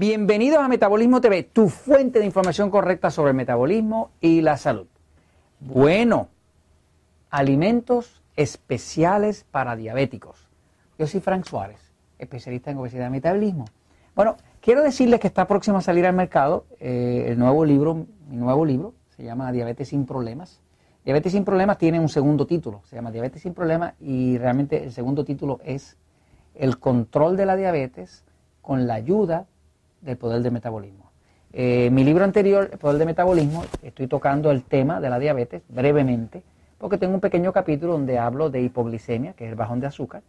Bienvenidos a Metabolismo TV, tu fuente de información correcta sobre el metabolismo y la salud. Bueno, alimentos especiales para diabéticos. Yo soy Frank Suárez, especialista en obesidad y metabolismo. Bueno, quiero decirles que está próximo a salir al mercado eh, el nuevo libro, mi nuevo libro, se llama Diabetes sin Problemas. Diabetes sin Problemas tiene un segundo título, se llama Diabetes sin Problemas y realmente el segundo título es El control de la diabetes con la ayuda del poder de metabolismo. Eh, mi libro anterior, El poder de metabolismo, estoy tocando el tema de la diabetes brevemente, porque tengo un pequeño capítulo donde hablo de hipoglicemia, que es el bajón de azúcar,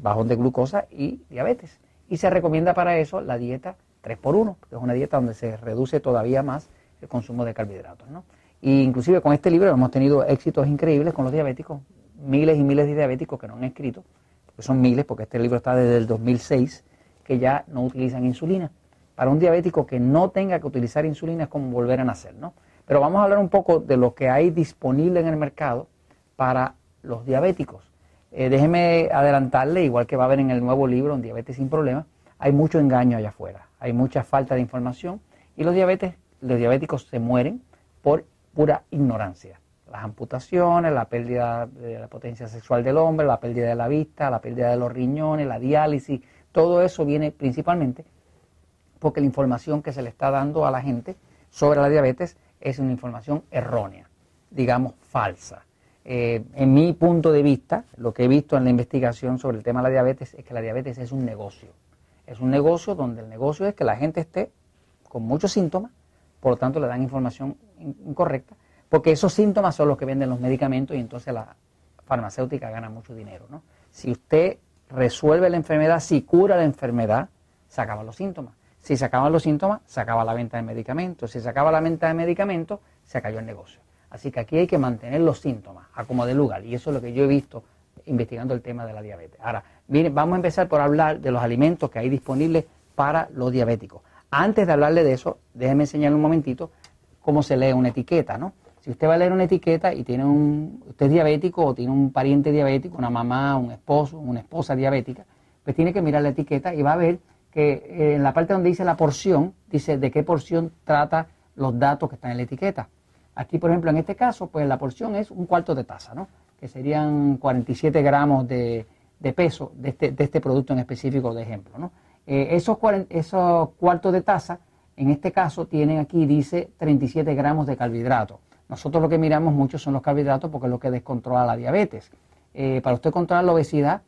bajón de glucosa y diabetes. Y se recomienda para eso la dieta 3x1, que es una dieta donde se reduce todavía más el consumo de carbohidratos. ¿no? Y inclusive con este libro hemos tenido éxitos increíbles con los diabéticos, miles y miles de diabéticos que no han escrito, porque son miles, porque este libro está desde el 2006, que ya no utilizan insulina para un diabético que no tenga que utilizar insulina es como volver a nacer, ¿no? Pero vamos a hablar un poco de lo que hay disponible en el mercado para los diabéticos. Eh, déjeme adelantarle, igual que va a haber en el nuevo libro, en Diabetes sin Problemas, hay mucho engaño allá afuera, hay mucha falta de información y los, diabetes, los diabéticos se mueren por pura ignorancia. Las amputaciones, la pérdida de la potencia sexual del hombre, la pérdida de la vista, la pérdida de los riñones, la diálisis, todo eso viene principalmente porque la información que se le está dando a la gente sobre la diabetes es una información errónea, digamos falsa. Eh, en mi punto de vista, lo que he visto en la investigación sobre el tema de la diabetes es que la diabetes es un negocio. Es un negocio donde el negocio es que la gente esté con muchos síntomas, por lo tanto le dan información incorrecta, porque esos síntomas son los que venden los medicamentos y entonces la farmacéutica gana mucho dinero. ¿no? Si usted resuelve la enfermedad, si cura la enfermedad, se acaban los síntomas. Si se acaban los síntomas, se acaba la venta de medicamentos. Si se acaba la venta de medicamentos, se cayó el negocio. Así que aquí hay que mantener los síntomas a como de lugar. Y eso es lo que yo he visto investigando el tema de la diabetes. Ahora, miren, vamos a empezar por hablar de los alimentos que hay disponibles para los diabéticos. Antes de hablarle de eso, déjeme enseñarle un momentito cómo se lee una etiqueta, ¿no? Si usted va a leer una etiqueta y tiene un, usted es diabético o tiene un pariente diabético, una mamá, un esposo, una esposa diabética, pues tiene que mirar la etiqueta y va a ver que eh, en la parte donde dice la porción, dice de qué porción trata los datos que están en la etiqueta. Aquí, por ejemplo, en este caso, pues la porción es un cuarto de taza, ¿no? Que serían 47 gramos de, peso de este, de este, producto en específico de ejemplo, ¿no? Eh, esos, esos cuartos de taza, en este caso, tienen aquí, dice 37 gramos de carbohidratos. Nosotros lo que miramos mucho son los carbohidratos porque es lo que descontrola la diabetes. Eh, para usted controlar la obesidad,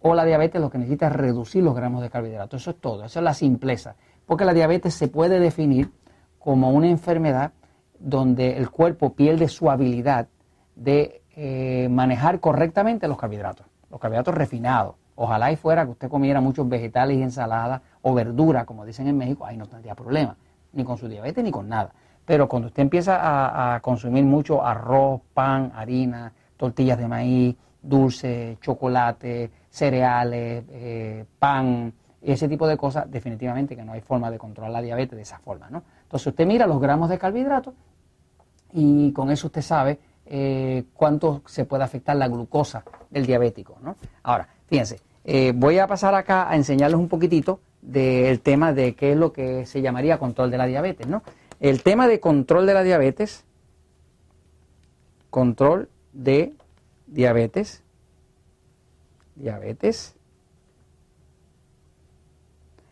o la diabetes lo que necesita es reducir los gramos de carbohidratos. Eso es todo, eso es la simpleza. Porque la diabetes se puede definir como una enfermedad donde el cuerpo pierde su habilidad de eh, manejar correctamente los carbohidratos, los carbohidratos refinados. Ojalá y fuera que usted comiera muchos vegetales y ensaladas o verdura, como dicen en México, ahí no tendría problema, ni con su diabetes ni con nada. Pero cuando usted empieza a consumir mucho arroz, pan, harina, tortillas de maíz, dulce, chocolate, cereales, eh, pan, ese tipo de cosas, definitivamente que no hay forma de controlar la diabetes de esa forma, ¿no? Entonces usted mira los gramos de carbohidratos y con eso usted sabe eh, cuánto se puede afectar la glucosa del diabético, ¿no? Ahora, fíjense, eh, voy a pasar acá a enseñarles un poquitito del tema de qué es lo que se llamaría control de la diabetes, ¿no? El tema de control de la diabetes, control de diabetes, diabetes.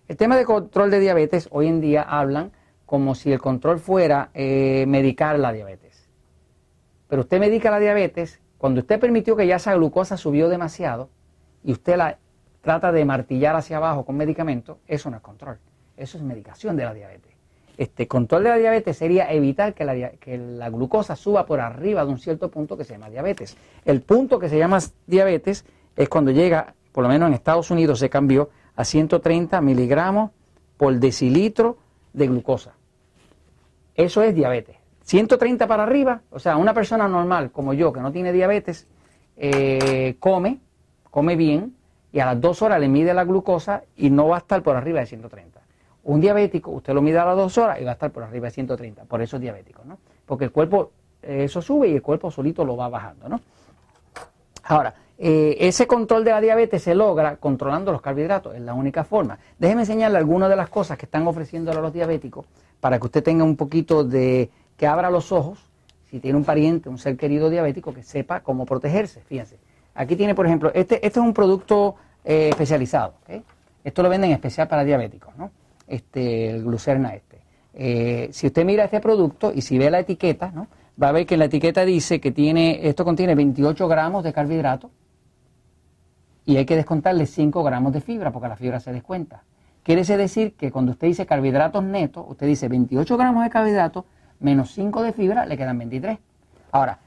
El tema de control de diabetes, hoy en día hablan como si el control fuera eh, medicar la diabetes. Pero usted medica la diabetes, cuando usted permitió que ya esa glucosa subió demasiado y usted la trata de martillar hacia abajo con medicamentos, eso no es control, eso es medicación de la diabetes. Este control de la diabetes sería evitar que la, que la, glucosa suba por arriba de un cierto punto que se llama diabetes. El punto que se llama diabetes es cuando llega, por lo menos en Estados Unidos se cambió a 130 miligramos por decilitro de glucosa. Eso es diabetes. 130 para arriba, o sea, una persona normal como yo que no tiene diabetes, eh, come, come bien y a las dos horas le mide la glucosa y no va a estar por arriba de 130. Un diabético, usted lo mide a las dos horas y va a estar por arriba de 130. Por eso es diabético, ¿no? Porque el cuerpo, eh, eso sube y el cuerpo solito lo va bajando, ¿no? Ahora, eh, ese control de la diabetes se logra controlando los carbohidratos, es la única forma. Déjeme enseñarle algunas de las cosas que están ofreciendo a los diabéticos para que usted tenga un poquito de, que abra los ojos, si tiene un pariente, un ser querido diabético, que sepa cómo protegerse. Fíjense, aquí tiene, por ejemplo, este, este es un producto eh, especializado, esto lo venden especial para diabéticos, ¿no? Este, el glucerna este. Eh, si usted mira este producto y si ve la etiqueta, ¿no? va a ver que la etiqueta dice que tiene, esto contiene 28 gramos de carbohidratos y hay que descontarle 5 gramos de fibra porque la fibra se descuenta. Quiere decir que cuando usted dice carbohidratos netos, usted dice 28 gramos de carbohidratos menos 5 de fibra, le quedan 23. Ahora,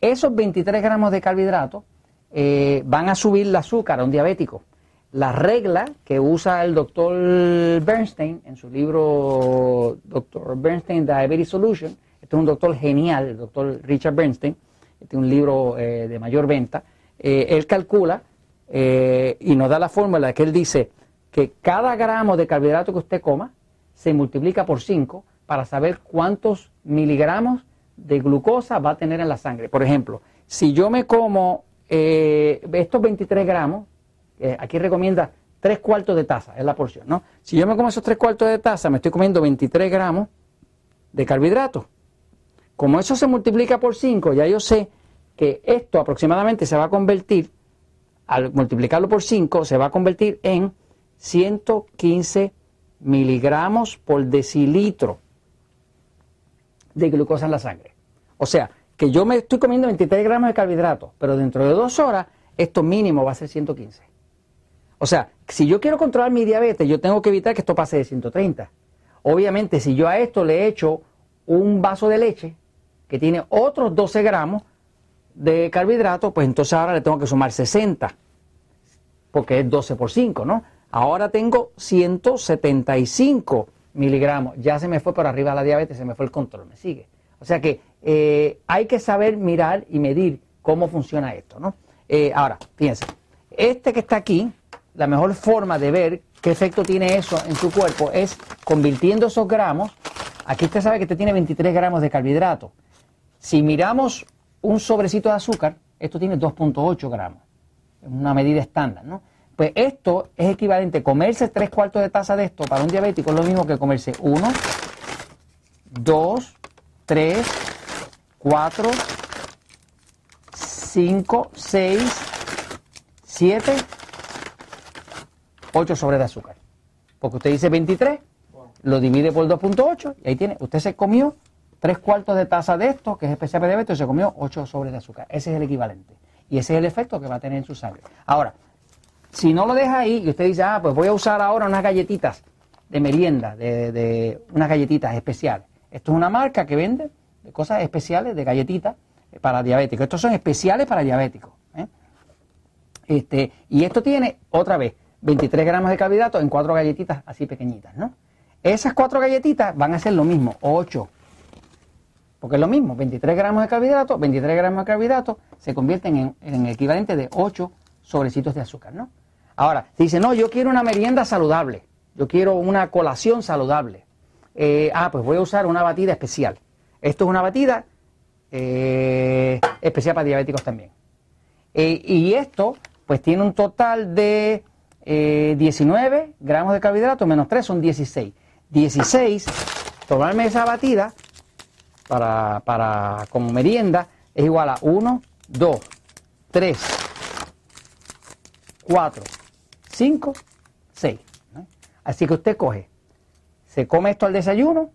esos 23 gramos de carbohidratos eh, van a subir el azúcar a un diabético. La regla que usa el doctor Bernstein en su libro Dr. Bernstein Diabetes Solution, este es un doctor genial, el doctor Richard Bernstein, este es un libro eh, de mayor venta, eh, él calcula eh, y nos da la fórmula que él dice que cada gramo de carbohidrato que usted coma se multiplica por 5 para saber cuántos miligramos de glucosa va a tener en la sangre. Por ejemplo, si yo me como estos 23 gramos, eh, aquí recomienda 3 cuartos de taza, es la porción, ¿no? Si yo me como esos 3 cuartos de taza, me estoy comiendo 23 gramos de carbohidratos. Como eso se multiplica por 5, ya yo sé que esto aproximadamente se va a convertir al multiplicarlo por 5, se va a convertir en 115 miligramos por decilitro de glucosa en la sangre. O sea, que yo me estoy comiendo 23 gramos de carbohidratos, pero dentro de dos horas esto mínimo va a ser 115. O sea, si yo quiero controlar mi diabetes, yo tengo que evitar que esto pase de 130. Obviamente, si yo a esto le echo un vaso de leche que tiene otros 12 gramos, de carbohidratos, pues entonces ahora le tengo que sumar 60, porque es 12 por 5, ¿no? Ahora tengo 175 miligramos, ya se me fue por arriba la diabetes, se me fue el control, me sigue. O sea que eh, hay que saber mirar y medir cómo funciona esto, ¿no? Eh, ahora, fíjense, este que está aquí, la mejor forma de ver qué efecto tiene eso en su cuerpo es convirtiendo esos gramos, aquí usted sabe que usted tiene 23 gramos de carbohidratos. Si miramos un sobrecito de azúcar, esto tiene 2.8 gramos, una medida estándar, ¿no? Pues esto es equivalente, comerse tres cuartos de taza de esto para un diabético es lo mismo que comerse uno, dos, tres, cuatro, cinco, seis, siete, ocho sobres de azúcar. Porque usted dice 23, lo divide por 2.8 y ahí tiene, usted se comió tres cuartos de taza de esto, que es especial para diabetes, se comió ocho sobres de azúcar. Ese es el equivalente. Y ese es el efecto que va a tener en su sangre. Ahora, si no lo deja ahí y usted dice, ah, pues voy a usar ahora unas galletitas de merienda, de, unas galletitas especiales. Esto es una marca que vende cosas especiales de galletitas para diabéticos. Estos son especiales para diabéticos. ¿eh? Este, y esto tiene, otra vez, 23 gramos de carbohidratos en cuatro galletitas así pequeñitas, ¿no? Esas cuatro galletitas van a ser lo mismo, 8 porque es lo mismo, 23 gramos de carbohidratos, 23 gramos de carbohidratos se convierten en, en, el equivalente de 8 sobrecitos de azúcar, ¿no? Ahora, dice, no, yo quiero una merienda saludable, yo quiero una colación saludable. Eh, ah, pues voy a usar una batida especial. Esto es una batida eh, especial para diabéticos también. Eh, y esto, pues tiene un total de 19 gramos de carbohidratos menos 3 son 16. 16, tomarme esa batida para, para como merienda es igual a 1, 2, 3, 4, 5, 6. Así que usted coge, se come esto al desayuno,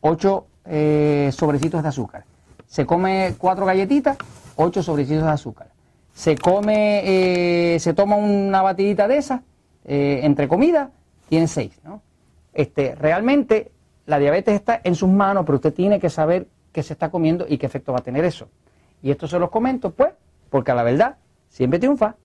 8 eh, sobrecitos de azúcar. Se come 4 galletitas, 8 sobrecitos de azúcar. Se come, eh, se toma una batidita de esa, eh, entre comida, tiene 6. ¿no? Este, realmente la diabetes está en sus manos, pero usted tiene que saber qué se está comiendo y qué efecto va a tener eso. Y esto se los comento, pues, porque a la verdad siempre triunfa.